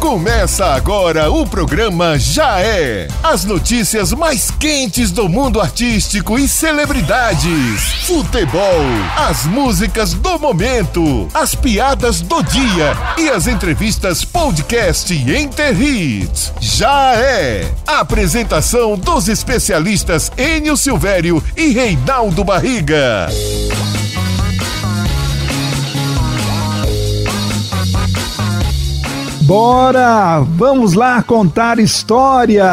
Começa agora o programa Já É. As notícias mais quentes do mundo artístico e celebridades. Futebol, as músicas do momento, as piadas do dia e as entrevistas podcast Enter Hits. Já É. Apresentação dos especialistas Enio Silvério e Reinaldo Barriga. Bora! Vamos lá contar história!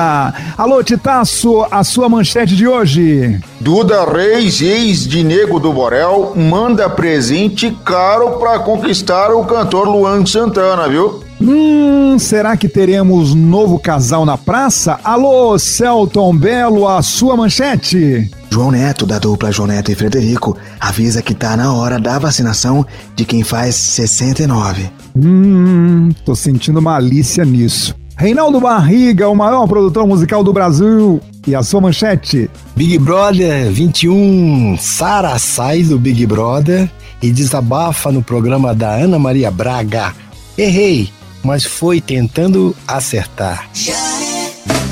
Alô, Titaço, a sua manchete de hoje. Duda Reis, ex de Nego do Borel, manda presente caro para conquistar o cantor Luan Santana, viu? Hum, será que teremos novo casal na praça? Alô, Celton Belo, a sua manchete. João Neto, da dupla João Neto e Frederico, avisa que tá na hora da vacinação de quem faz 69. Hum, tô sentindo malícia nisso. Reinaldo Barriga, o maior produtor musical do Brasil. E a sua manchete? Big Brother 21. Sara sai do Big Brother e desabafa no programa da Ana Maria Braga. Errei, mas foi tentando acertar.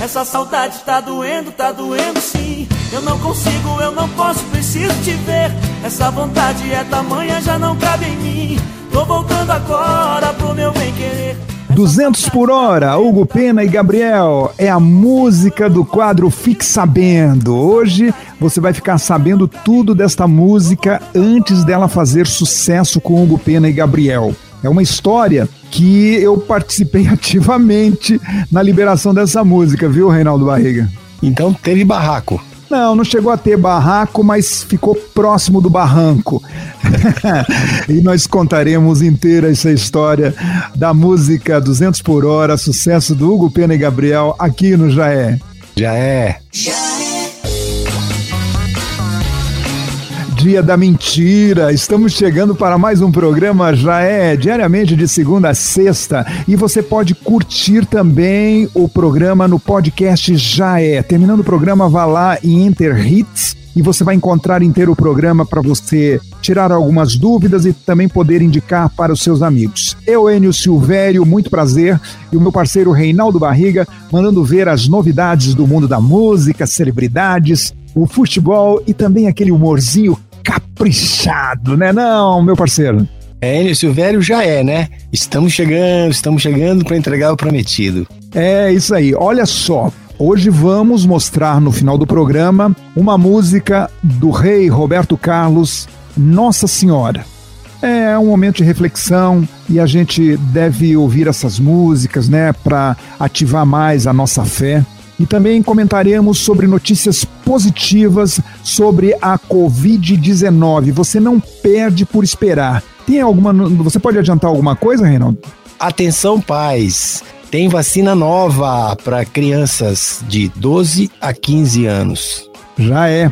Essa saudade tá doendo, tá doendo sim. Eu não consigo, eu não posso, preciso te ver. Essa vontade é tamanha, já não cabe em mim. Tô voltando agora pro meu bem querer. 200 por hora, Hugo Pena e Gabriel. É a música do quadro Fique Sabendo. Hoje você vai ficar sabendo tudo desta música antes dela fazer sucesso com Hugo Pena e Gabriel. É uma história que eu participei ativamente na liberação dessa música, viu, Reinaldo Barriga? Então teve barraco. Não, não chegou a ter barraco, mas ficou próximo do barranco. e nós contaremos inteira essa história da música 200 por hora, sucesso do Hugo Pena e Gabriel aqui no Já É. Já é. Dia da mentira. Estamos chegando para mais um programa já é diariamente de segunda a sexta e você pode curtir também o programa no podcast já é. Terminando o programa, vá lá em Enter Hits e você vai encontrar inteiro o programa para você tirar algumas dúvidas e também poder indicar para os seus amigos. Eu, Enio Silvério, muito prazer, e o meu parceiro Reinaldo Barriga, mandando ver as novidades do mundo da música, celebridades, o futebol e também aquele humorzinho caprichado, né não, meu parceiro? É, Enio Silvério já é, né? Estamos chegando, estamos chegando para entregar o prometido. É isso aí. Olha só, Hoje vamos mostrar no final do programa uma música do rei Roberto Carlos, Nossa Senhora. É um momento de reflexão e a gente deve ouvir essas músicas, né, para ativar mais a nossa fé. E também comentaremos sobre notícias positivas sobre a Covid-19. Você não perde por esperar. Tem alguma. Você pode adiantar alguma coisa, Reinaldo? Atenção, pais! Tem vacina nova para crianças de 12 a 15 anos. Já é.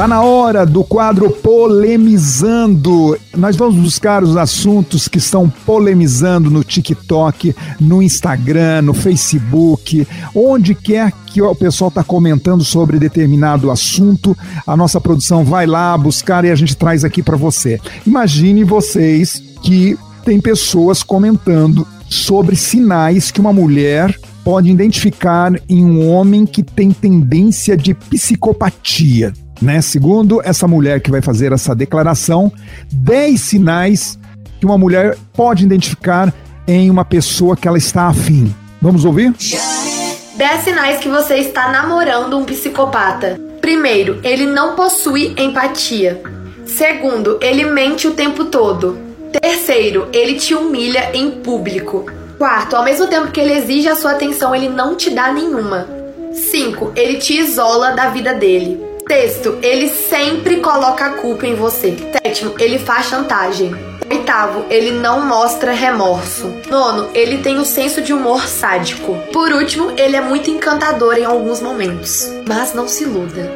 Tá na hora do quadro Polemizando. Nós vamos buscar os assuntos que estão polemizando no TikTok, no Instagram, no Facebook, onde quer que o pessoal está comentando sobre determinado assunto, a nossa produção vai lá buscar e a gente traz aqui para você. Imagine vocês que tem pessoas comentando sobre sinais que uma mulher pode identificar em um homem que tem tendência de psicopatia. Né? Segundo essa mulher que vai fazer essa declaração, 10 sinais que uma mulher pode identificar em uma pessoa que ela está afim. Vamos ouvir? 10 sinais que você está namorando um psicopata. Primeiro, ele não possui empatia. Segundo, ele mente o tempo todo. Terceiro, ele te humilha em público. Quarto, ao mesmo tempo que ele exige a sua atenção, ele não te dá nenhuma. Cinco, ele te isola da vida dele. Sexto, ele sempre coloca a culpa em você. Sétimo, ele faz chantagem. Oitavo, ele não mostra remorso. Nono, ele tem o um senso de humor sádico. Por último, ele é muito encantador em alguns momentos. Mas não se iluda.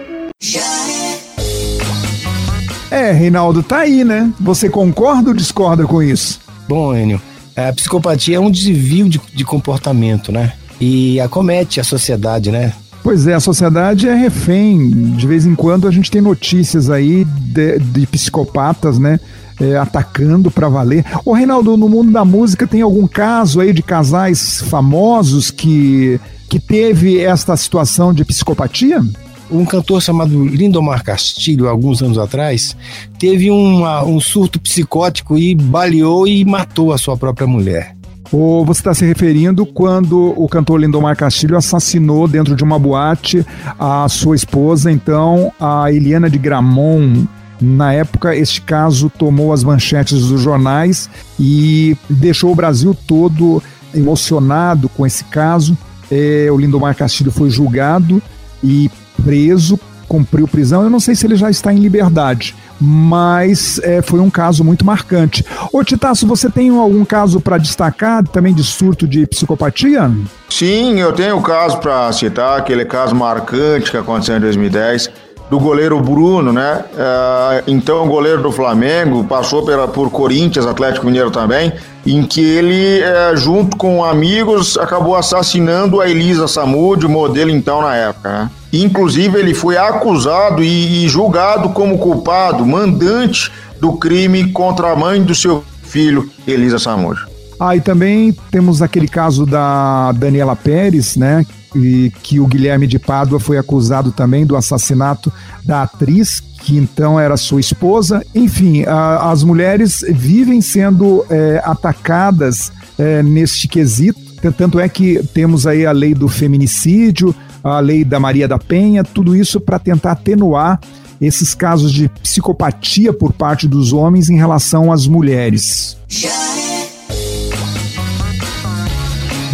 É, Reinaldo, tá aí, né? Você concorda ou discorda com isso? Bom, Enio, a psicopatia é um desvio de, de comportamento, né? E acomete a sociedade, né? Pois é, a sociedade é refém. De vez em quando a gente tem notícias aí de, de psicopatas, né? É, atacando para valer. Ô Reinaldo, no mundo da música tem algum caso aí de casais famosos que, que teve esta situação de psicopatia? um cantor chamado Lindomar Castilho, alguns anos atrás, teve uma, um surto psicótico e baleou e matou a sua própria mulher. Ou você está se referindo quando o cantor Lindomar Castilho assassinou dentro de uma boate a sua esposa, então, a Eliana de Gramont. Na época, este caso tomou as manchetes dos jornais e deixou o Brasil todo emocionado com esse caso. É, o Lindomar Castilho foi julgado e preso, cumpriu prisão. Eu não sei se ele já está em liberdade, mas é, foi um caso muito marcante. Ô Titaço, você tem algum caso para destacar também de surto de psicopatia? Sim, eu tenho um caso para citar, aquele caso marcante que aconteceu em 2010 do goleiro Bruno, né? É, então, goleiro do Flamengo passou pela, por Corinthians, Atlético Mineiro também, em que ele, é, junto com amigos, acabou assassinando a Elisa Samud, modelo então na época, né? Inclusive, ele foi acusado e, e julgado como culpado, mandante do crime contra a mãe do seu filho, Elisa Samud. Ah, e também temos aquele caso da Daniela Pérez, né? E que o Guilherme de Pádua foi acusado também do assassinato da atriz, que então era sua esposa. Enfim, a, as mulheres vivem sendo é, atacadas é, neste quesito. Tanto é que temos aí a lei do feminicídio, a lei da Maria da Penha, tudo isso para tentar atenuar esses casos de psicopatia por parte dos homens em relação às mulheres.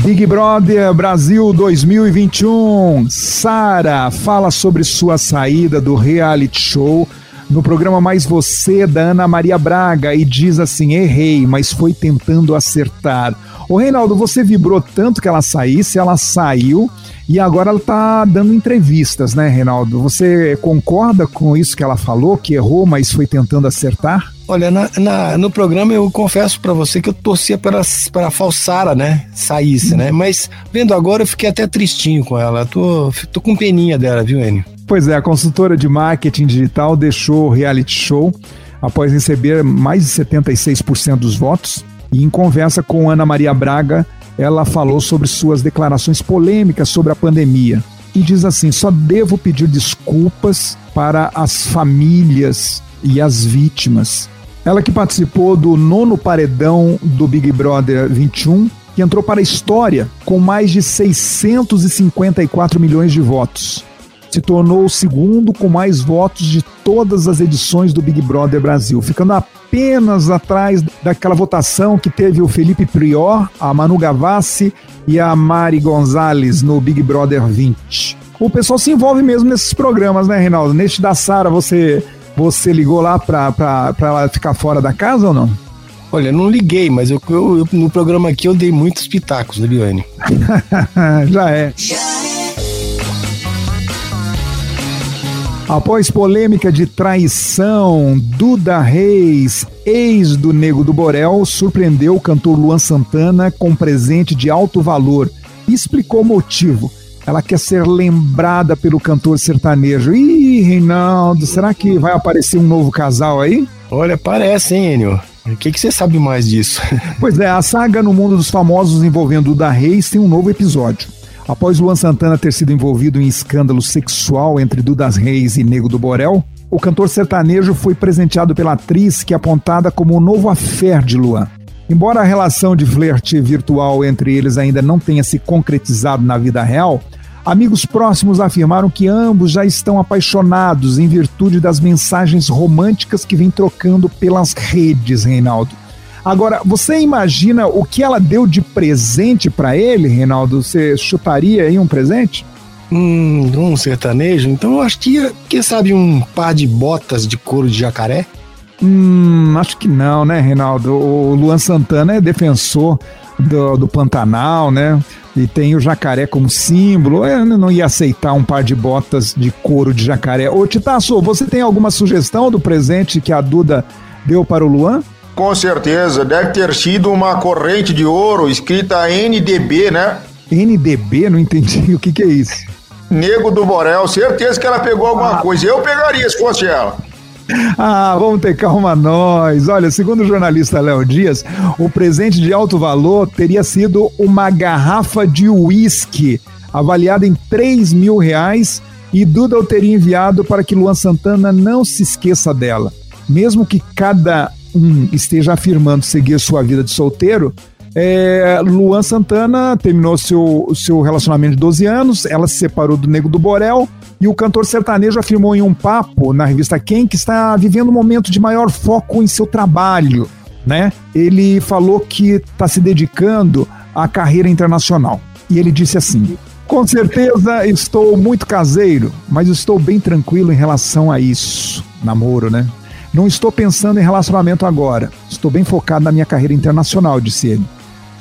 Big Brother Brasil 2021. Sara fala sobre sua saída do reality show no programa Mais Você da Ana Maria Braga e diz assim: errei, mas foi tentando acertar. Ô Reinaldo, você vibrou tanto que ela saísse, ela saiu e agora ela está dando entrevistas, né, Reinaldo? Você concorda com isso que ela falou, que errou, mas foi tentando acertar? Olha, na, na, no programa eu confesso para você que eu torcia para, para a Falsara, né, saísse, né? Mas vendo agora eu fiquei até tristinho com ela. Tô, tô com peninha dela, viu, Enio? Pois é, a consultora de marketing digital deixou o reality show após receber mais de 76% dos votos. E em conversa com Ana Maria Braga, ela falou sobre suas declarações polêmicas sobre a pandemia. E diz assim: só devo pedir desculpas para as famílias e as vítimas. Ela que participou do nono paredão do Big Brother 21, que entrou para a história com mais de 654 milhões de votos. Se tornou o segundo com mais votos de todas as edições do Big Brother Brasil, ficando apenas atrás daquela votação que teve o Felipe Prior, a Manu Gavassi e a Mari Gonzalez no Big Brother 20. O pessoal se envolve mesmo nesses programas, né, Reinaldo? Neste da Sara, você você ligou lá pra ela ficar fora da casa ou não? Olha, não liguei, mas eu, eu, eu no programa aqui eu dei muitos pitacos, Liane. Já é. Após polêmica de traição, Duda Reis, ex do Nego do Borel, surpreendeu o cantor Luan Santana com um presente de alto valor e explicou o motivo. Ela quer ser lembrada pelo cantor sertanejo. Ih, Reinaldo, será que vai aparecer um novo casal aí? Olha, parece, hein, Enio? O que, que você sabe mais disso? pois é, a saga no mundo dos famosos envolvendo Duda Reis tem um novo episódio. Após Luan Santana ter sido envolvido em escândalo sexual entre Dudas Reis e Nego do Borel, o cantor sertanejo foi presenteado pela atriz que é apontada como o novo affair de Luan. Embora a relação de flerte virtual entre eles ainda não tenha se concretizado na vida real, amigos próximos afirmaram que ambos já estão apaixonados em virtude das mensagens românticas que vem trocando pelas redes, Reinaldo. Agora, você imagina o que ela deu de presente para ele, Reinaldo? Você chutaria aí um presente? Hum, um sertanejo? Então eu acho que, quem sabe, um par de botas de couro de jacaré? Hum, acho que não, né, Reinaldo? O Luan Santana é defensor do, do Pantanal, né? E tem o jacaré como símbolo. Eu não ia aceitar um par de botas de couro de jacaré. Ô, Titaço, você tem alguma sugestão do presente que a Duda deu para o Luan? Com certeza, deve ter sido uma corrente de ouro escrita NDB, né? NDB? Não entendi o que, que é isso. Nego do Borel, certeza que ela pegou alguma Ah. coisa. Eu pegaria se fosse ela. Ah, vamos ter calma nós. Olha, segundo o jornalista Léo Dias, o presente de alto valor teria sido uma garrafa de uísque avaliada em 3 mil reais e Duda o teria enviado para que Luan Santana não se esqueça dela. Mesmo que cada um esteja afirmando seguir sua vida de solteiro, é, Luan Santana terminou seu, seu relacionamento de 12 anos, ela se separou do Nego do Borel e o cantor sertanejo afirmou em um papo na revista Quem que está vivendo um momento de maior foco em seu trabalho, né? Ele falou que está se dedicando à carreira internacional. E ele disse assim: Com certeza estou muito caseiro, mas estou bem tranquilo em relação a isso. Namoro, né? Não estou pensando em relacionamento agora. Estou bem focado na minha carreira internacional, disse ele.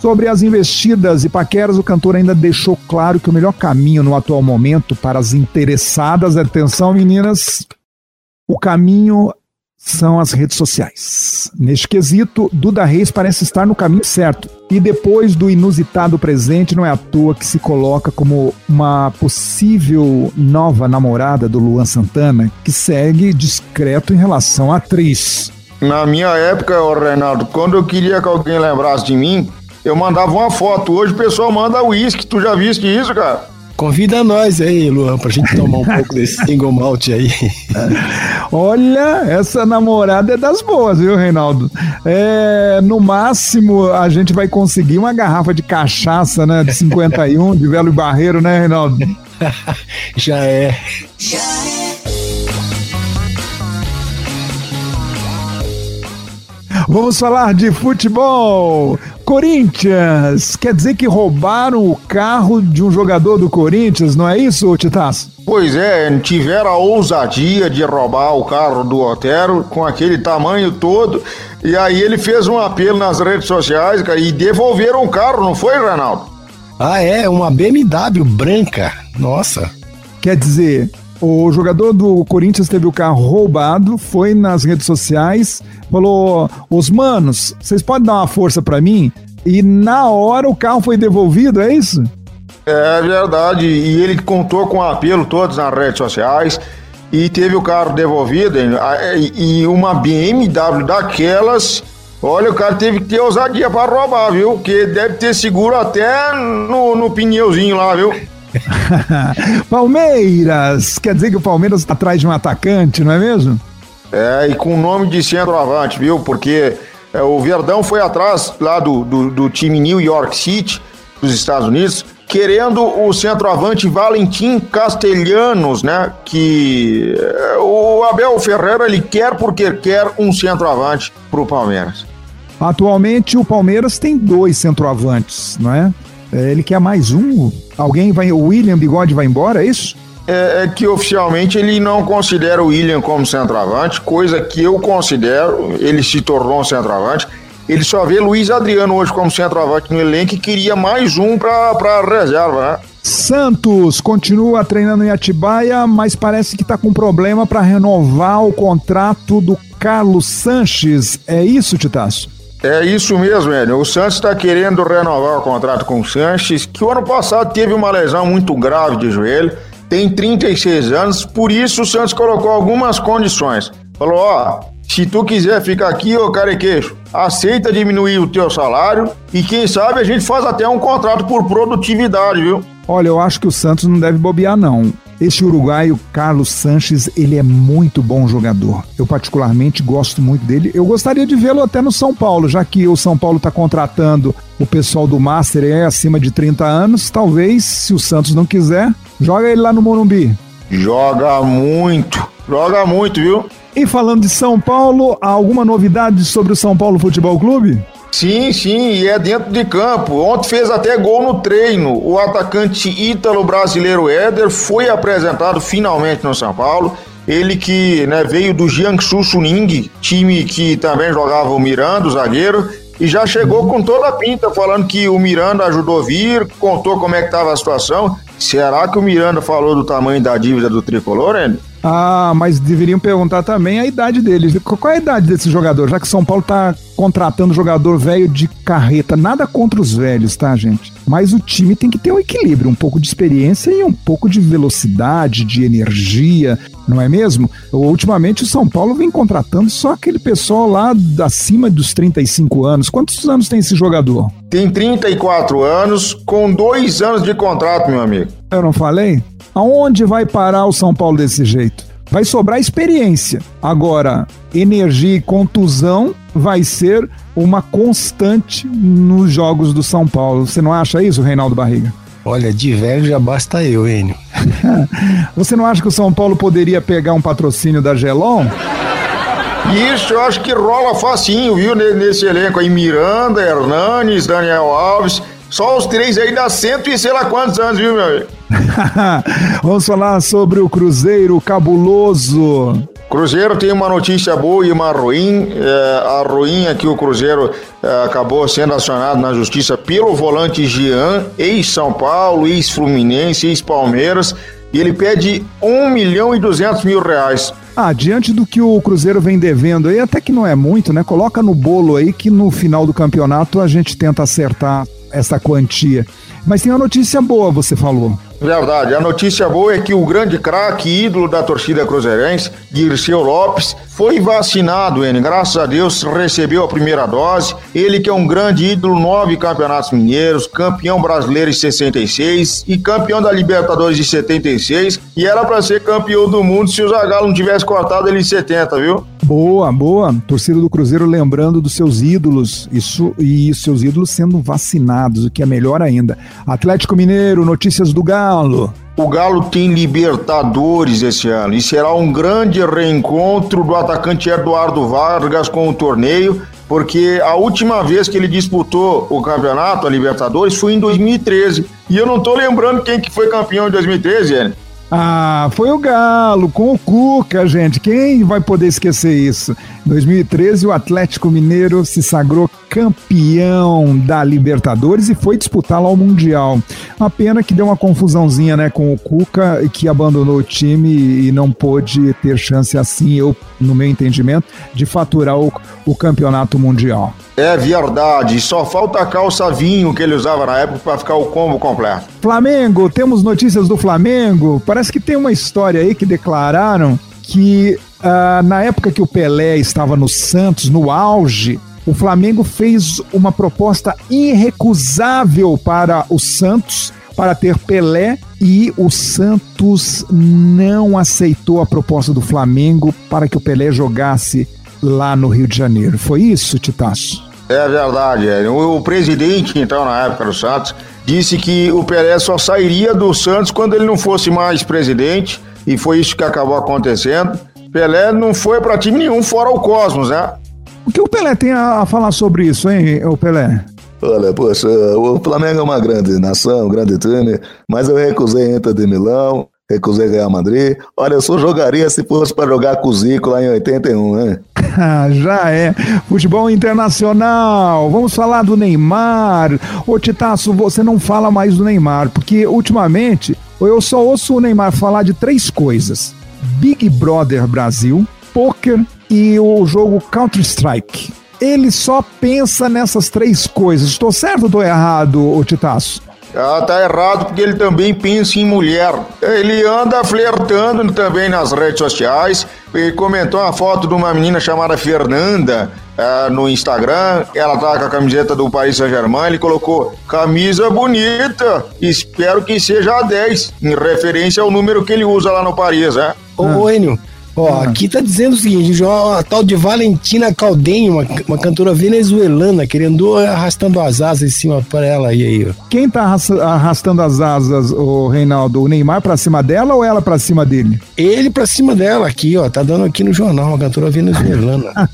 Sobre as investidas e paqueras, o cantor ainda deixou claro que o melhor caminho no atual momento para as interessadas, atenção meninas, o caminho são as redes sociais. Neste quesito, Duda Reis parece estar no caminho certo. E depois do inusitado presente, não é à toa que se coloca como uma possível nova namorada do Luan Santana, que segue discreto em relação à atriz. Na minha época, ô Reinaldo, quando eu queria que alguém lembrasse de mim, eu mandava uma foto. Hoje o pessoal manda uísque. Tu já viste isso, cara? Convida nós aí, Luan, pra gente tomar um pouco desse single malt aí. Olha, essa namorada é das boas, viu, Reinaldo? É, no máximo, a gente vai conseguir uma garrafa de cachaça, né, de 51, de Velo e Barreiro, né, Reinaldo? Já é. Vamos falar de futebol. Corinthians, quer dizer que roubaram o carro de um jogador do Corinthians, não é isso, Titaço? Pois é, tiveram a ousadia de roubar o carro do Otero com aquele tamanho todo. E aí ele fez um apelo nas redes sociais, cara, e devolveram o carro, não foi, Reinaldo? Ah, é? Uma BMW branca. Nossa. Quer dizer, o jogador do Corinthians teve o carro roubado, foi nas redes sociais, falou: Os manos, vocês podem dar uma força pra mim? E na hora o carro foi devolvido, é isso? É verdade, e ele contou com o apelo todos nas redes sociais e teve o carro devolvido e e uma BMW daquelas. Olha, o cara teve que ter ousadia para roubar, viu? Porque deve ter seguro até no, no pneuzinho lá, viu? Palmeiras, quer dizer que o Palmeiras está atrás de um atacante, não é mesmo? É, e com nome de centroavante, viu? Porque é, o Verdão foi atrás lá do, do, do time New York City, dos Estados Unidos, querendo o centroavante Valentim Castelhanos, né? Que é, o Abel Ferreira ele quer porque quer um centroavante pro Palmeiras. Atualmente o Palmeiras tem dois centroavantes, não é? É, Ele quer mais um? Alguém vai. O William Bigode vai embora, é isso? É, é que oficialmente ele não considera o William como centroavante, coisa que eu considero. Ele se tornou um centroavante. Ele só vê Luiz Adriano hoje como centroavante no elenco e queria mais um para reserva, né? Santos continua treinando em Atibaia, mas parece que está com problema para renovar o contrato do Carlos Sanches. É isso, Titaço? É isso mesmo, Hélio. O Santos está querendo renovar o contrato com o Sanches, que o ano passado teve uma lesão muito grave de joelho, tem 36 anos, por isso o Santos colocou algumas condições. Falou, ó, se tu quiser ficar aqui, ô carequeixo, aceita diminuir o teu salário e quem sabe a gente faz até um contrato por produtividade, viu? Olha, eu acho que o Santos não deve bobear, não. Esse uruguaio, Carlos Sanches, ele é muito bom jogador. Eu, particularmente, gosto muito dele. Eu gostaria de vê-lo até no São Paulo, já que o São Paulo está contratando o pessoal do Master é acima de 30 anos. Talvez, se o Santos não quiser, joga ele lá no Morumbi. Joga muito, joga muito, viu? E falando de São Paulo, há alguma novidade sobre o São Paulo Futebol Clube? Sim, sim, e é dentro de campo. Ontem fez até gol no treino. O atacante ítalo-brasileiro Éder foi apresentado finalmente no São Paulo. Ele que né, veio do Jiangsu Suning, time que também jogava o Miranda, o zagueiro, e já chegou com toda a pinta, falando que o Miranda ajudou a vir, contou como é que estava a situação. Será que o Miranda falou do tamanho da dívida do tricolor, Andy? Ah, mas deveriam perguntar também a idade deles. Qual é a idade desse jogador? Já que São Paulo tá contratando jogador velho de carreta. Nada contra os velhos, tá, gente? Mas o time tem que ter um equilíbrio, um pouco de experiência e um pouco de velocidade, de energia, não é mesmo? Ultimamente o São Paulo vem contratando só aquele pessoal lá acima dos 35 anos. Quantos anos tem esse jogador? Tem 34 anos, com dois anos de contrato, meu amigo. Eu não falei? Aonde vai parar o São Paulo desse jeito? Vai sobrar experiência. Agora, energia e contusão vai ser uma constante nos jogos do São Paulo. Você não acha isso, Reinaldo Barriga? Olha, de velho já basta eu, Enio. Você não acha que o São Paulo poderia pegar um patrocínio da Gelon? Isso, eu acho que rola facinho, viu, nesse elenco aí. Miranda, Hernanes, Daniel Alves. Só os três aí dá cento e sei lá quantos anos, viu, meu amigo? Vamos falar sobre o Cruzeiro cabuloso. Cruzeiro tem uma notícia boa e uma ruim. É, a ruim é que o Cruzeiro é, acabou sendo acionado na justiça pelo volante Jean, ex-São Paulo, ex-Fluminense, ex-Palmeiras, e ele pede 1 milhão e 200 mil reais. Ah, diante do que o Cruzeiro vem devendo aí, até que não é muito, né? Coloca no bolo aí que no final do campeonato a gente tenta acertar essa quantia. Mas tem uma notícia boa, você falou. Verdade. A notícia boa é que o grande craque, ídolo da torcida cruzeirense, Dirceu Lopes, foi vacinado, N. Graças a Deus, recebeu a primeira dose. Ele que é um grande ídolo, nove campeonatos mineiros, campeão brasileiro em 66 e campeão da Libertadores de 76. E era para ser campeão do mundo se o Zagallo não tivesse cortado ele em 70, viu? Boa, boa. Torcida do Cruzeiro lembrando dos seus ídolos isso e seus ídolos sendo vacinados, o que é melhor ainda. Atlético Mineiro, notícias do Galo. O Galo tem Libertadores esse ano e será um grande reencontro do atacante Eduardo Vargas com o torneio, porque a última vez que ele disputou o campeonato, a Libertadores, foi em 2013. E eu não tô lembrando quem que foi campeão em 2013, Né? Ah, foi o Galo com o Cuca, gente. Quem vai poder esquecer isso? Em 2013, o Atlético Mineiro se sagrou campeão da Libertadores e foi disputar lá o Mundial. Uma pena que deu uma confusãozinha, né, com o Cuca, que abandonou o time e não pôde ter chance assim, eu, no meu entendimento, de faturar o, o campeonato mundial. É verdade, só falta a calça vinho que ele usava na época para ficar o combo completo. Flamengo, temos notícias do Flamengo. Parece que tem uma história aí que declararam que uh, na época que o Pelé estava no Santos, no auge, o Flamengo fez uma proposta irrecusável para o Santos para ter Pelé e o Santos não aceitou a proposta do Flamengo para que o Pelé jogasse lá no Rio de Janeiro. Foi isso, Titaço? É verdade, é. O presidente, então, na época do Santos, disse que o Pelé só sairia do Santos quando ele não fosse mais presidente, e foi isso que acabou acontecendo. Pelé não foi para time nenhum fora o Cosmos, né? O que o Pelé tem a falar sobre isso, hein, o Pelé? Olha, poxa, o Flamengo é uma grande nação, um grande time, mas eu recusei Inter de Milão, recusei Real Madrid. Olha, eu só jogaria se fosse para jogar com o Zico lá em 81, né? Já é. Futebol internacional. Vamos falar do Neymar. Ô Titaço, você não fala mais do Neymar, porque ultimamente eu só ouço o Neymar falar de três coisas: Big Brother Brasil, poker e o jogo Counter-Strike. Ele só pensa nessas três coisas. Estou certo ou estou errado, Titaço? Ah, tá errado porque ele também pensa em mulher. Ele anda flertando também nas redes sociais. Ele comentou uma foto de uma menina chamada Fernanda ah, no Instagram. Ela tá com a camiseta do Paris Saint-Germain. Ele colocou camisa bonita. Espero que seja a 10, em referência ao número que ele usa lá no Paris, né? Ô, Enio, Ó, ah. aqui tá dizendo o seguinte: a tal de Valentina Caldenho, uma, uma cantora venezuelana, querendo arrastando as asas em cima para ela aí, aí. Quem tá arrastando as asas, o Reinaldo? O Neymar pra cima dela ou ela pra cima dele? Ele pra cima dela, aqui, ó. Tá dando aqui no jornal, uma cantora venezuelana.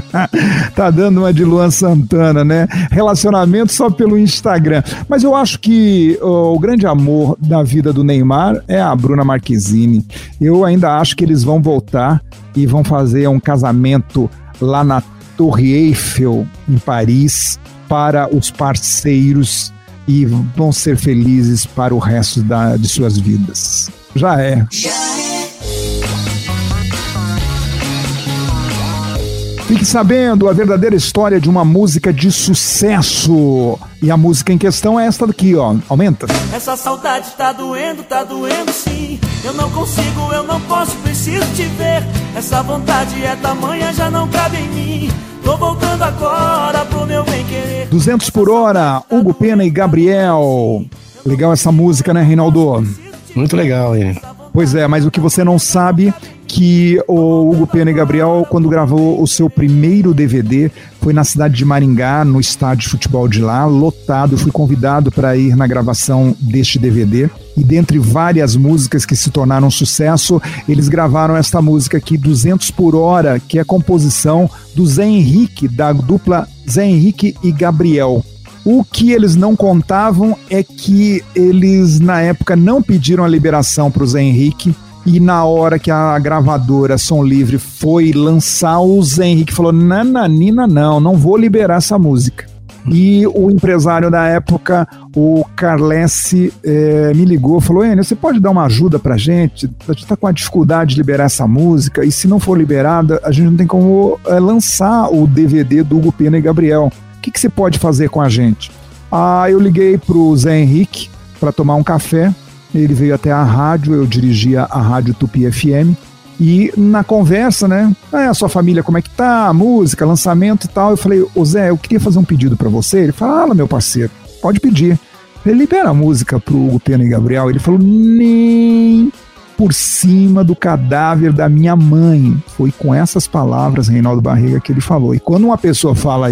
tá dando uma de Luan Santana, né? Relacionamento só pelo Instagram. Mas eu acho que ó, o grande amor da vida do Neymar é a Bruna Marquezine. Eu ainda acho que eles vão voltar voltar e vão fazer um casamento lá na Torre Eiffel, em Paris, para os parceiros e vão ser felizes para o resto da, de suas vidas. Já é. Já é. Fique sabendo a verdadeira história de uma música de sucesso e a música em questão é esta daqui, ó. Aumenta. Essa saudade tá doendo, tá doendo sim. Eu não consigo, eu não posso, preciso te ver. Essa vontade é tamanha, já não cabe em mim. Tô voltando agora pro meu bem querer. 200 por hora, Hugo Pena e Gabriel. Legal essa música, né, Reinaldo? Muito legal, hein? Pois é, mas o que você não sabe que o Hugo Pena e Gabriel, quando gravou o seu primeiro DVD, foi na cidade de Maringá, no estádio de futebol de lá, lotado. Fui convidado para ir na gravação deste DVD. E dentre várias músicas que se tornaram sucesso, eles gravaram esta música aqui, 200 por hora, que é composição do Zé Henrique, da dupla Zé Henrique e Gabriel. O que eles não contavam é que eles, na época, não pediram a liberação para o Zé Henrique. E na hora que a gravadora Som Livre foi lançar, o Zé Henrique falou: Nananina, não, não vou liberar essa música. E o empresário da época, o Carlesse, é, me ligou falou: Enio, você pode dar uma ajuda pra gente? A gente tá com a dificuldade de liberar essa música, e se não for liberada, a gente não tem como é, lançar o DVD do Hugo Pena e Gabriel. O que, que você pode fazer com a gente? Ah, eu liguei pro Zé Henrique para tomar um café. Ele veio até a rádio, eu dirigia a rádio Tupi FM. E na conversa, né? Ah, a sua família, como é que tá? Música, lançamento e tal. Eu falei, ô Zé, eu queria fazer um pedido para você. Ele fala, meu parceiro, pode pedir. Ele libera a música pro Hugo Pena e Gabriel. Ele falou, nem por cima do cadáver da minha mãe. Foi com essas palavras, Reinaldo Barriga, que ele falou. E quando uma pessoa fala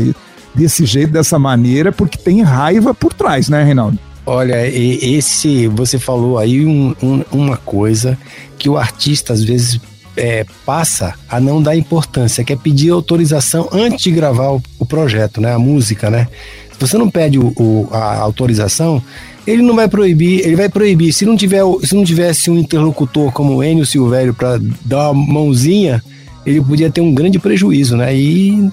desse jeito, dessa maneira, porque tem raiva por trás, né, Reinaldo? Olha, esse você falou aí um, um, uma coisa que o artista às vezes é, passa a não dar importância, que é pedir autorização antes de gravar o, o projeto, né, a música, né? Se você não pede o, o, a autorização, ele não vai proibir, ele vai proibir. Se não tiver, se não tivesse um interlocutor como o Enio Silvério para dar uma mãozinha, ele podia ter um grande prejuízo, né? E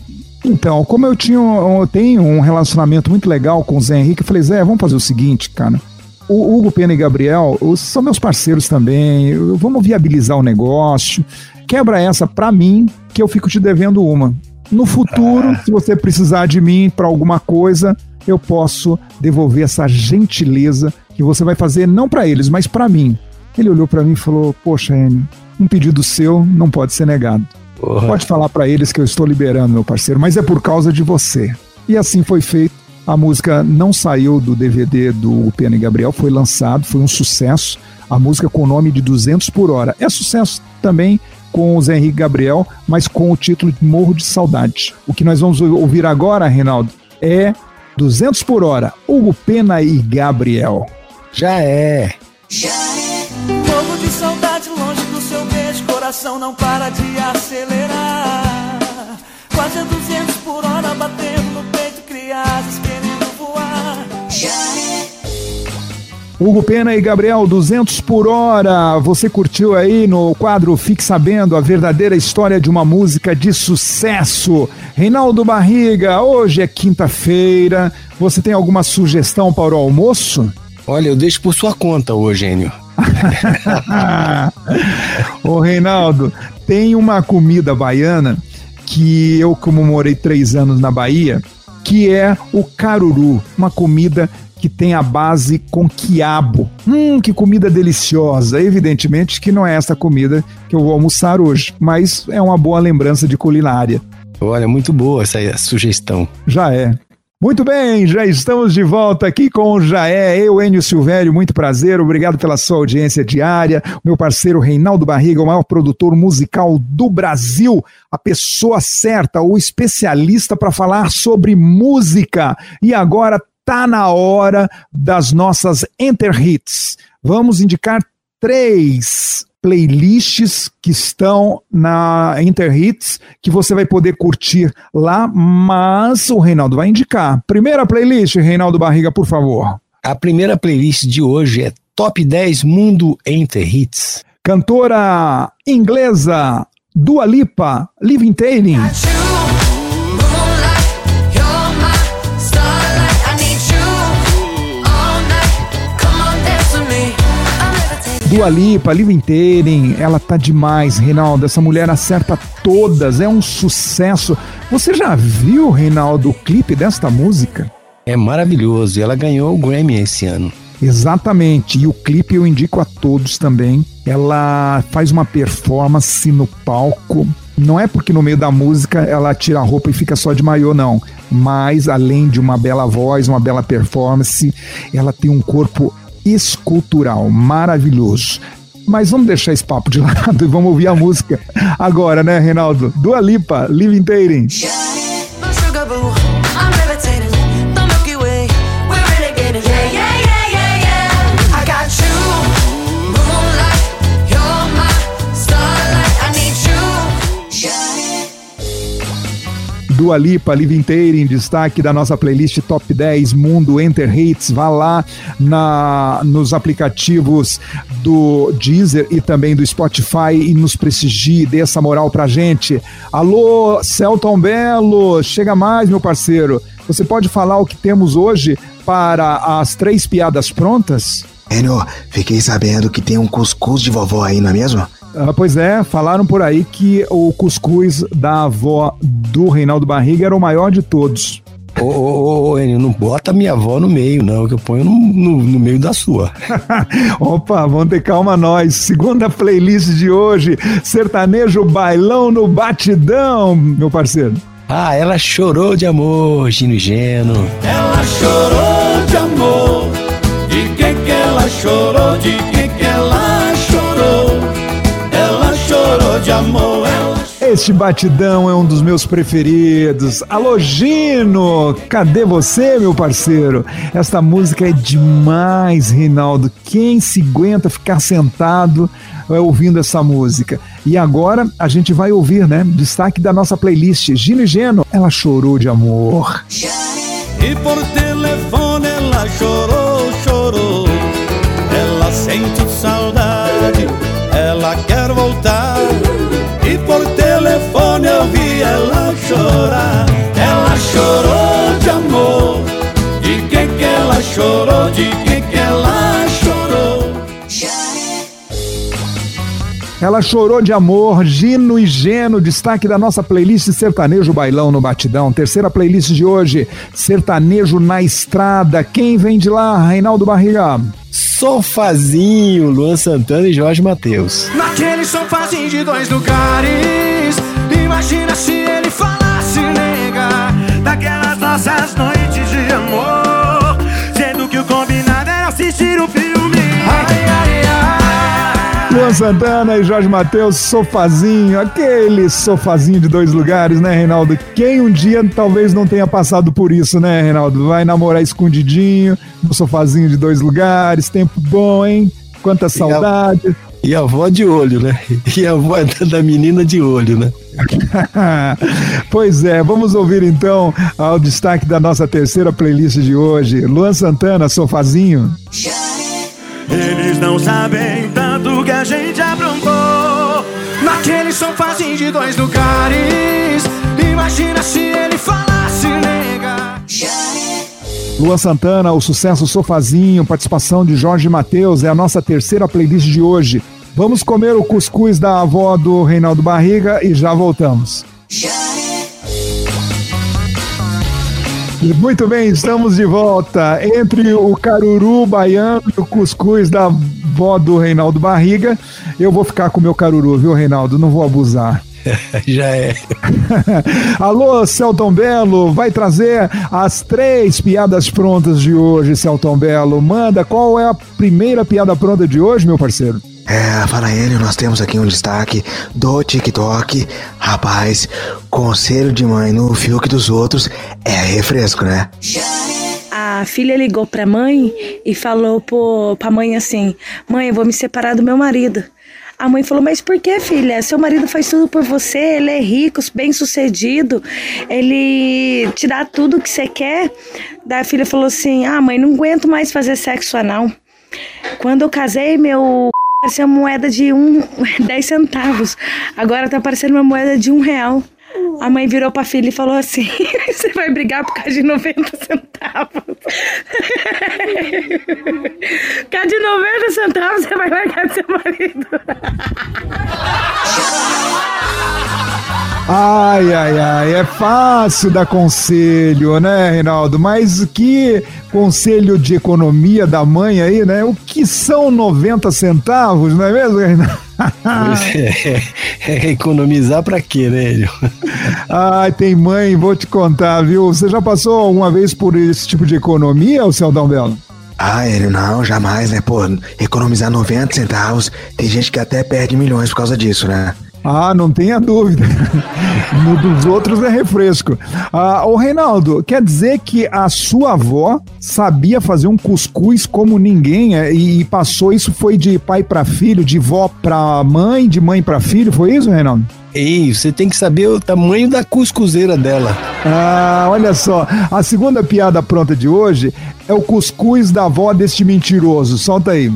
então, como eu tinha, eu tenho um relacionamento muito legal com o Zé Henrique, eu falei, Zé, vamos fazer o seguinte, cara. O Hugo Pena e Gabriel são meus parceiros também. Vamos viabilizar o negócio. Quebra essa pra mim, que eu fico te devendo uma. No futuro, ah. se você precisar de mim para alguma coisa, eu posso devolver essa gentileza que você vai fazer não para eles, mas para mim. Ele olhou para mim e falou: "Poxa, Enio, um pedido seu não pode ser negado. Porra. Pode falar para eles que eu estou liberando, meu parceiro, mas é por causa de você. E assim foi feito. A música não saiu do DVD do Pena e Gabriel, foi lançado, foi um sucesso. A música com o nome de 200 por hora. É sucesso também com o Zé Henrique Gabriel, mas com o título de Morro de Saudade. O que nós vamos ouvir agora, Reinaldo, é 200 por hora, Hugo Pena e Gabriel. Já é. Já coração não para de acelerar. Quase a 200 por hora batendo no peito, crianças querendo voar. Hugo Pena e Gabriel, 200 por hora. Você curtiu aí no quadro Fique Sabendo a verdadeira história de uma música de sucesso. Reinaldo Barriga, hoje é quinta-feira. Você tem alguma sugestão para o almoço? Olha, eu deixo por sua conta hoje, Enio. Ô Reinaldo, tem uma comida baiana que eu, como morei três anos na Bahia, que é o caruru, uma comida que tem a base com quiabo. Hum, que comida deliciosa! Evidentemente que não é essa comida que eu vou almoçar hoje, mas é uma boa lembrança de culinária. Olha, muito boa essa sugestão. Já é. Muito bem, já estamos de volta aqui com o Jaé, eu, Enio Silvério, muito prazer, obrigado pela sua audiência diária, meu parceiro Reinaldo Barriga, o maior produtor musical do Brasil, a pessoa certa, o especialista para falar sobre música. E agora tá na hora das nossas Enter Hits. Vamos indicar três playlists que estão na Interhits que você vai poder curtir lá, mas o Reinaldo vai indicar. Primeira playlist, Reinaldo Barriga, por favor. A primeira playlist de hoje é Top 10 Mundo Interhits. Cantora inglesa Dua Lipa, Living Tailing. Dua Lipa, Liv Inteiren, ela tá demais, Reinaldo. Essa mulher acerta todas, é um sucesso. Você já viu, Reinaldo, o clipe desta música? É maravilhoso. E ela ganhou o Grammy esse ano. Exatamente. E o clipe eu indico a todos também. Ela faz uma performance no palco. Não é porque no meio da música ela tira a roupa e fica só de maiô, não. Mas além de uma bela voz, uma bela performance, ela tem um corpo escultural maravilhoso. Mas vamos deixar esse papo de lado e vamos ouvir a música agora, né, Reinaldo? Dua Lipa, Live Inteirem. Dua Lipa, Live inteira em destaque da nossa playlist Top 10 Mundo Enter Hits. Vá lá na, nos aplicativos do Deezer e também do Spotify e nos prestigie, dê essa moral pra gente. Alô, Celton Belo, chega mais, meu parceiro. Você pode falar o que temos hoje para as três piadas prontas? Enio, fiquei sabendo que tem um cuscuz de vovó aí, não é mesmo? Ah, pois é, falaram por aí que o cuscuz da avó do Reinaldo Barriga era o maior de todos. Ô, ô, ô, Enio, não bota minha avó no meio, não, que eu ponho no, no, no meio da sua. Opa, vamos ter calma nós. Segunda playlist de hoje, sertanejo bailão no batidão, meu parceiro. Ah, ela chorou de amor, Gino Geno. Ela chorou de amor, de quem que ela chorou, de de amor, ela Este batidão é um dos meus preferidos. Alô, Gino! Cadê você, meu parceiro? Esta música é demais, Reinaldo. Quem se aguenta ficar sentado é, ouvindo essa música? E agora a gente vai ouvir, né? Destaque da nossa playlist. Gino e Geno, ela chorou de amor. E por telefone ela chorou, chorou. Ela sente saudade, ela quer telefone eu vi ela chorar. Ela chorou de amor. De quem que ela chorou? De quem que ela chorou? Ela chorou de amor, Gino e Geno, destaque da nossa playlist Sertanejo Bailão no Batidão. Terceira playlist de hoje, Sertanejo na Estrada. Quem vem de lá, Reinaldo Barriga? Sofazinho, Luan Santana e Jorge Matheus. Naquele sofazinho de dois lugares Imagina se ele falasse, nega Daquelas nossas noites de amor Sendo que o combinado era assistir um filme Ai, ai, ai Luan Santana e Jorge Matheus, sofazinho, aquele sofazinho de dois lugares, né, Reinaldo? Quem um dia talvez não tenha passado por isso, né, Reinaldo? Vai namorar escondidinho, no sofazinho de dois lugares, tempo bom, hein? Quanta saudade. E a avó de olho, né? E a avó da menina de olho, né? pois é, vamos ouvir então o destaque da nossa terceira playlist de hoje. Luan Santana, sofazinho. Eles não sabem tanto que a gente aprontou Naquele sofazinho de dois lugares Imagina se Luan Santana, o sucesso Sofazinho, participação de Jorge Matheus, é a nossa terceira playlist de hoje. Vamos comer o cuscuz da avó do Reinaldo Barriga e já voltamos. Muito bem, estamos de volta. Entre o caruru baiano e o cuscuz da avó do Reinaldo Barriga, eu vou ficar com o meu caruru, viu, Reinaldo? Não vou abusar. Já é. Alô, Celton Belo, vai trazer as três piadas prontas de hoje, Celton Belo. Manda, qual é a primeira piada pronta de hoje, meu parceiro? É, fala ele, nós temos aqui um destaque do TikTok. Rapaz, conselho de mãe no Fiuk dos outros é refresco, né? A filha ligou pra mãe e falou pro, pra mãe assim: Mãe, eu vou me separar do meu marido. A mãe falou: Mas por que, filha? Seu marido faz tudo por você, ele é rico, bem sucedido, ele te dá tudo que você quer. Daí a filha falou assim: Ah, mãe, não aguento mais fazer sexo anal. Quando eu casei, meu parecia moeda de um, 10 centavos. Agora tá parecendo uma moeda de um real. A mãe virou pra filha e falou assim: Você vai brigar por causa de 90 centavos. por causa de 90 centavos, você vai largar seu marido. Ai, ai, ai, é fácil dar conselho, né, Reinaldo? Mas que conselho de economia da mãe aí, né? O que são 90 centavos, não é mesmo, Reinaldo? É, é, economizar pra quê, né, Ai, tem mãe, vou te contar, viu? Você já passou alguma vez por esse tipo de economia, o Celdão Belo? Ah, ele não, jamais, né? Pô, economizar 90 centavos, tem gente que até perde milhões por causa disso, né? Ah, não tenha dúvida. no dos outros é refresco. Ah, ô Reinaldo, quer dizer que a sua avó sabia fazer um cuscuz como ninguém é, e passou isso foi de pai para filho, de vó para mãe, de mãe para filho, foi isso, Reinaldo? Ei, você tem que saber o tamanho da cuscuzeira dela. Ah, olha só. A segunda piada pronta de hoje é o cuscuz da avó deste mentiroso. Solta aí.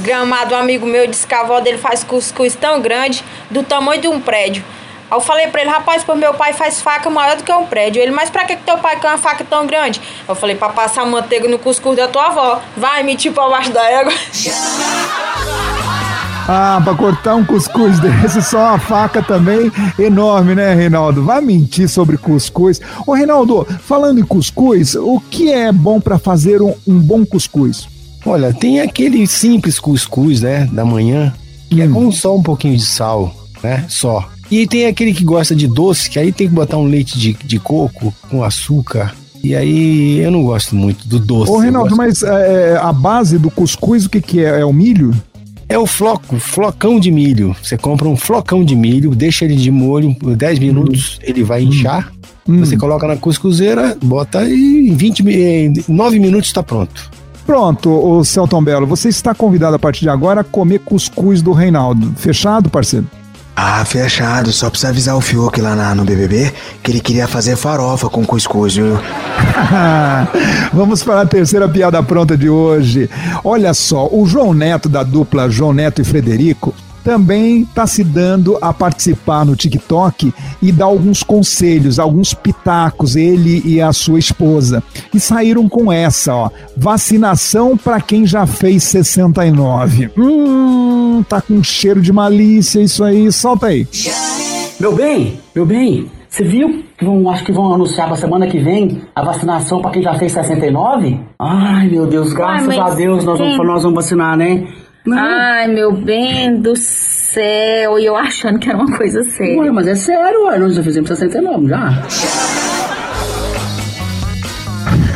Desgramado, um amigo meu disse que a avó dele faz cuscuz tão grande, do tamanho de um prédio. Aí eu falei pra ele, rapaz, pô, meu pai faz faca maior do que um prédio. Ele, mas pra que, que teu pai quer uma faca tão grande? Eu falei, pra passar manteiga no cuscuz da tua avó. Vai mentir pra baixo da égua. Ah, pra cortar um cuscuz desse, só uma faca também enorme, né, Reinaldo? Vai mentir sobre cuscuz. Ô, Reinaldo, falando em cuscuz, o que é bom para fazer um, um, bom cuscuz? Olha, tem aquele simples cuscuz, né, da manhã, que hum. é com só um pouquinho de sal, né, só. E tem aquele que gosta de doce, que aí tem que botar um leite de, de coco com açúcar. E aí eu não gosto muito do doce. Ô, Reinaldo, mas é, a base do cuscuz, o que, que é? É o milho? É o floco, flocão de milho. Você compra um flocão de milho, deixa ele de molho por 10 minutos, hum. ele vai inchar. Hum. Você coloca na cuscuzeira, bota e em 20, em 9 minutos está pronto. Pronto, o Celton Belo, você está convidado a partir de agora a comer cuscuz do Reinaldo. Fechado, parceiro? Ah, fechado. Só precisa avisar o Fiuk lá na, no BBB que ele queria fazer farofa com cuscuz, viu? Vamos para a terceira piada pronta de hoje. Olha só, o João Neto da dupla João Neto e Frederico também está se dando a participar no TikTok e dar alguns conselhos, alguns pitacos, ele e a sua esposa. E saíram com essa, ó. Vacinação para quem já fez 69. Hum, tá com cheiro de malícia isso aí. Solta aí. Meu bem, meu bem, você viu que vão, acho que vão anunciar pra semana que vem a vacinação para quem já fez 69? Ai, meu Deus, graças Ai, a Deus nós vamos, nós vamos vacinar, né? Não. Ai, meu bem do céu. E eu achando que era uma coisa séria. Ué, mas é sério, ué. Nós já fizemos 69 já.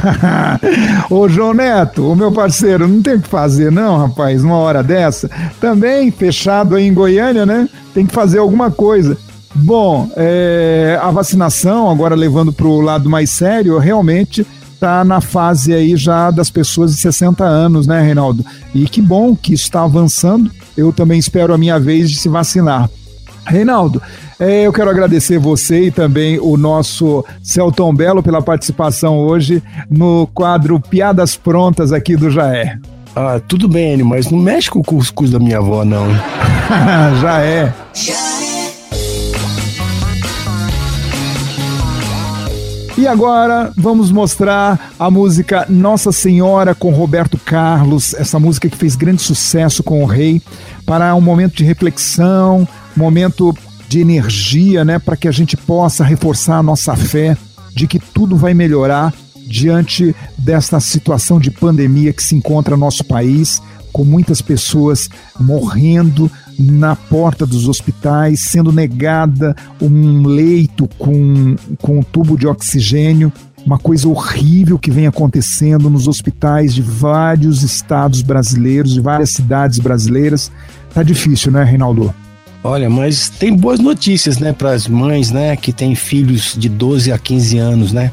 Ô João Neto, o meu parceiro, não tem o que fazer não, rapaz, uma hora dessa. Também fechado aí em Goiânia, né? Tem que fazer alguma coisa. Bom, é, a vacinação, agora levando para o lado mais sério, realmente está na fase aí já das pessoas de 60 anos, né, Reinaldo? E que bom que isso está avançando. Eu também espero a minha vez de se vacinar. Reinaldo, é, eu quero agradecer você e também o nosso Celton Belo pela participação hoje no quadro Piadas Prontas aqui do Jaé. Ah, tudo bem, mas não mexe com o cuscuz da minha avó, não. Já é. E agora vamos mostrar a música Nossa Senhora com Roberto Carlos, essa música que fez grande sucesso com o rei, para um momento de reflexão, momento de energia, né, para que a gente possa reforçar a nossa fé de que tudo vai melhorar diante desta situação de pandemia que se encontra no nosso país, com muitas pessoas morrendo, na porta dos hospitais, sendo negada um leito com, com um tubo de oxigênio. Uma coisa horrível que vem acontecendo nos hospitais de vários estados brasileiros, de várias cidades brasileiras. Tá difícil, né, Reinaldo? Olha, mas tem boas notícias, né, para as mães, né, que têm filhos de 12 a 15 anos, né?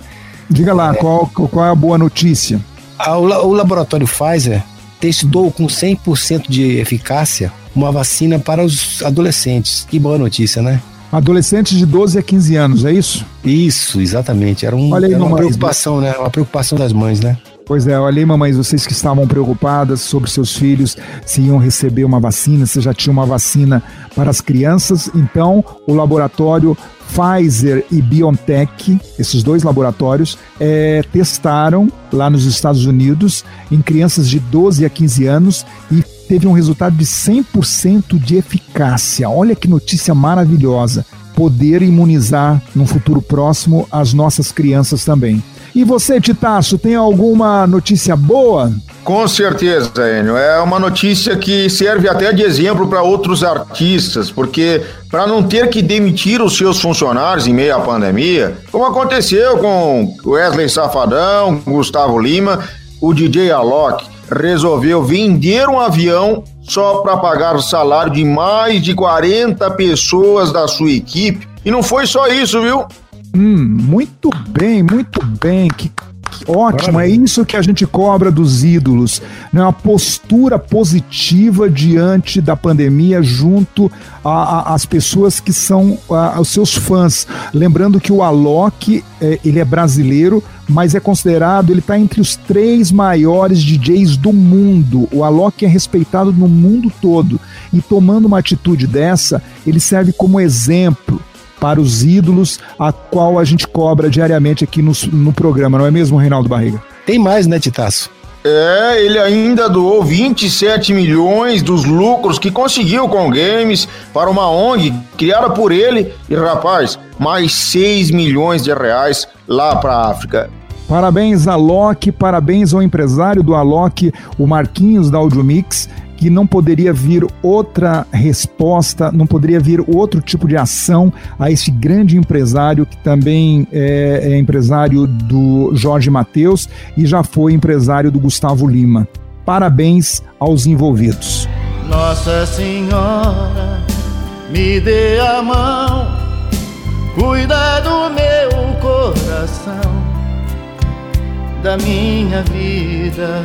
Diga lá, é. qual, qual é a boa notícia? o, o laboratório Pfizer testou com 100% de eficácia uma vacina para os adolescentes. Que boa notícia, né? Adolescentes de 12 a 15 anos, é isso? Isso, exatamente. Era, um, era uma preocupação, né? Uma preocupação das mães, né? Pois é, olha aí, mamães, vocês que estavam preocupadas sobre seus filhos, se iam receber uma vacina, se já tinha uma vacina para as crianças, então o laboratório Pfizer e BioNTech, esses dois laboratórios, é, testaram lá nos Estados Unidos em crianças de 12 a 15 anos e teve um resultado de 100% de eficácia. Olha que notícia maravilhosa. Poder imunizar no futuro próximo as nossas crianças também. E você, Titaço, tem alguma notícia boa? Com certeza, Enio. É uma notícia que serve até de exemplo para outros artistas, porque para não ter que demitir os seus funcionários em meio à pandemia, como aconteceu com Wesley Safadão, Gustavo Lima, o DJ Alok resolveu vender um avião só para pagar o salário de mais de 40 pessoas da sua equipe. E não foi só isso, viu? Hum, muito bem, muito bem. Que, que ótimo, é isso que a gente cobra dos ídolos. Né? Uma postura positiva diante da pandemia junto às pessoas que são a, os seus fãs. Lembrando que o Alok, é, ele é brasileiro, mas é considerado, ele está entre os três maiores DJs do mundo. O Alok é respeitado no mundo todo. E tomando uma atitude dessa, ele serve como exemplo para os ídolos, a qual a gente cobra diariamente aqui no, no programa, não é mesmo, Reinaldo Barriga? Tem mais, né, Titaço? É, ele ainda doou 27 milhões dos lucros que conseguiu com games para uma ONG criada por ele e, rapaz, mais 6 milhões de reais lá para a África. Parabéns, Alok, parabéns ao empresário do Alok, o Marquinhos da Audiomix, que não poderia vir outra resposta, não poderia vir outro tipo de ação a esse grande empresário que também é, é empresário do Jorge Mateus e já foi empresário do Gustavo Lima. Parabéns aos envolvidos. Nossa Senhora, me dê a mão, cuida do meu coração, da minha vida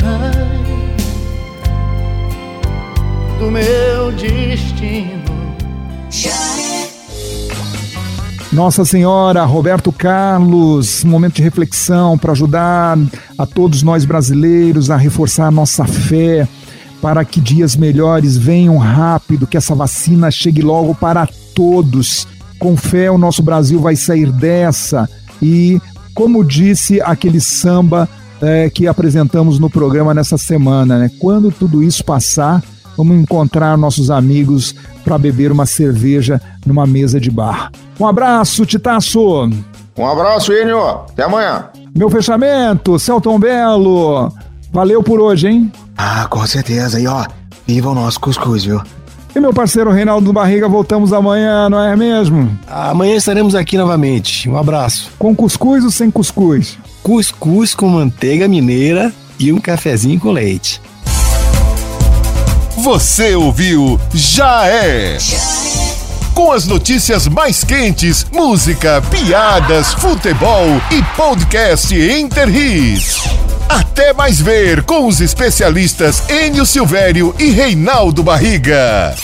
do meu destino. Nossa Senhora, Roberto Carlos, momento de reflexão para ajudar a todos nós brasileiros a reforçar a nossa fé, para que dias melhores venham rápido, que essa vacina chegue logo para todos. Com fé, o nosso Brasil vai sair dessa. E, como disse aquele samba é, que apresentamos no programa nessa semana, né? Quando tudo isso passar, vamos encontrar nossos amigos para beber uma cerveja numa mesa de bar. Um abraço, Titaço! Um abraço, Enio! Até amanhã! Meu fechamento, Celton Belo! Valeu por hoje, hein? Ah, com certeza. E ó, viva o nosso cuscuz, viu? E meu parceiro Reinaldo Barriga, voltamos amanhã, não é mesmo? Amanhã estaremos aqui novamente. Um abraço. Com cuscuz ou sem cuscuz? Cuscuz com manteiga mineira e um cafezinho com leite. Você ouviu Já é. Com as notícias mais quentes, música, piadas, futebol e podcast Interris. Até mais ver com os especialistas Enio Silvério e Reinaldo Barriga.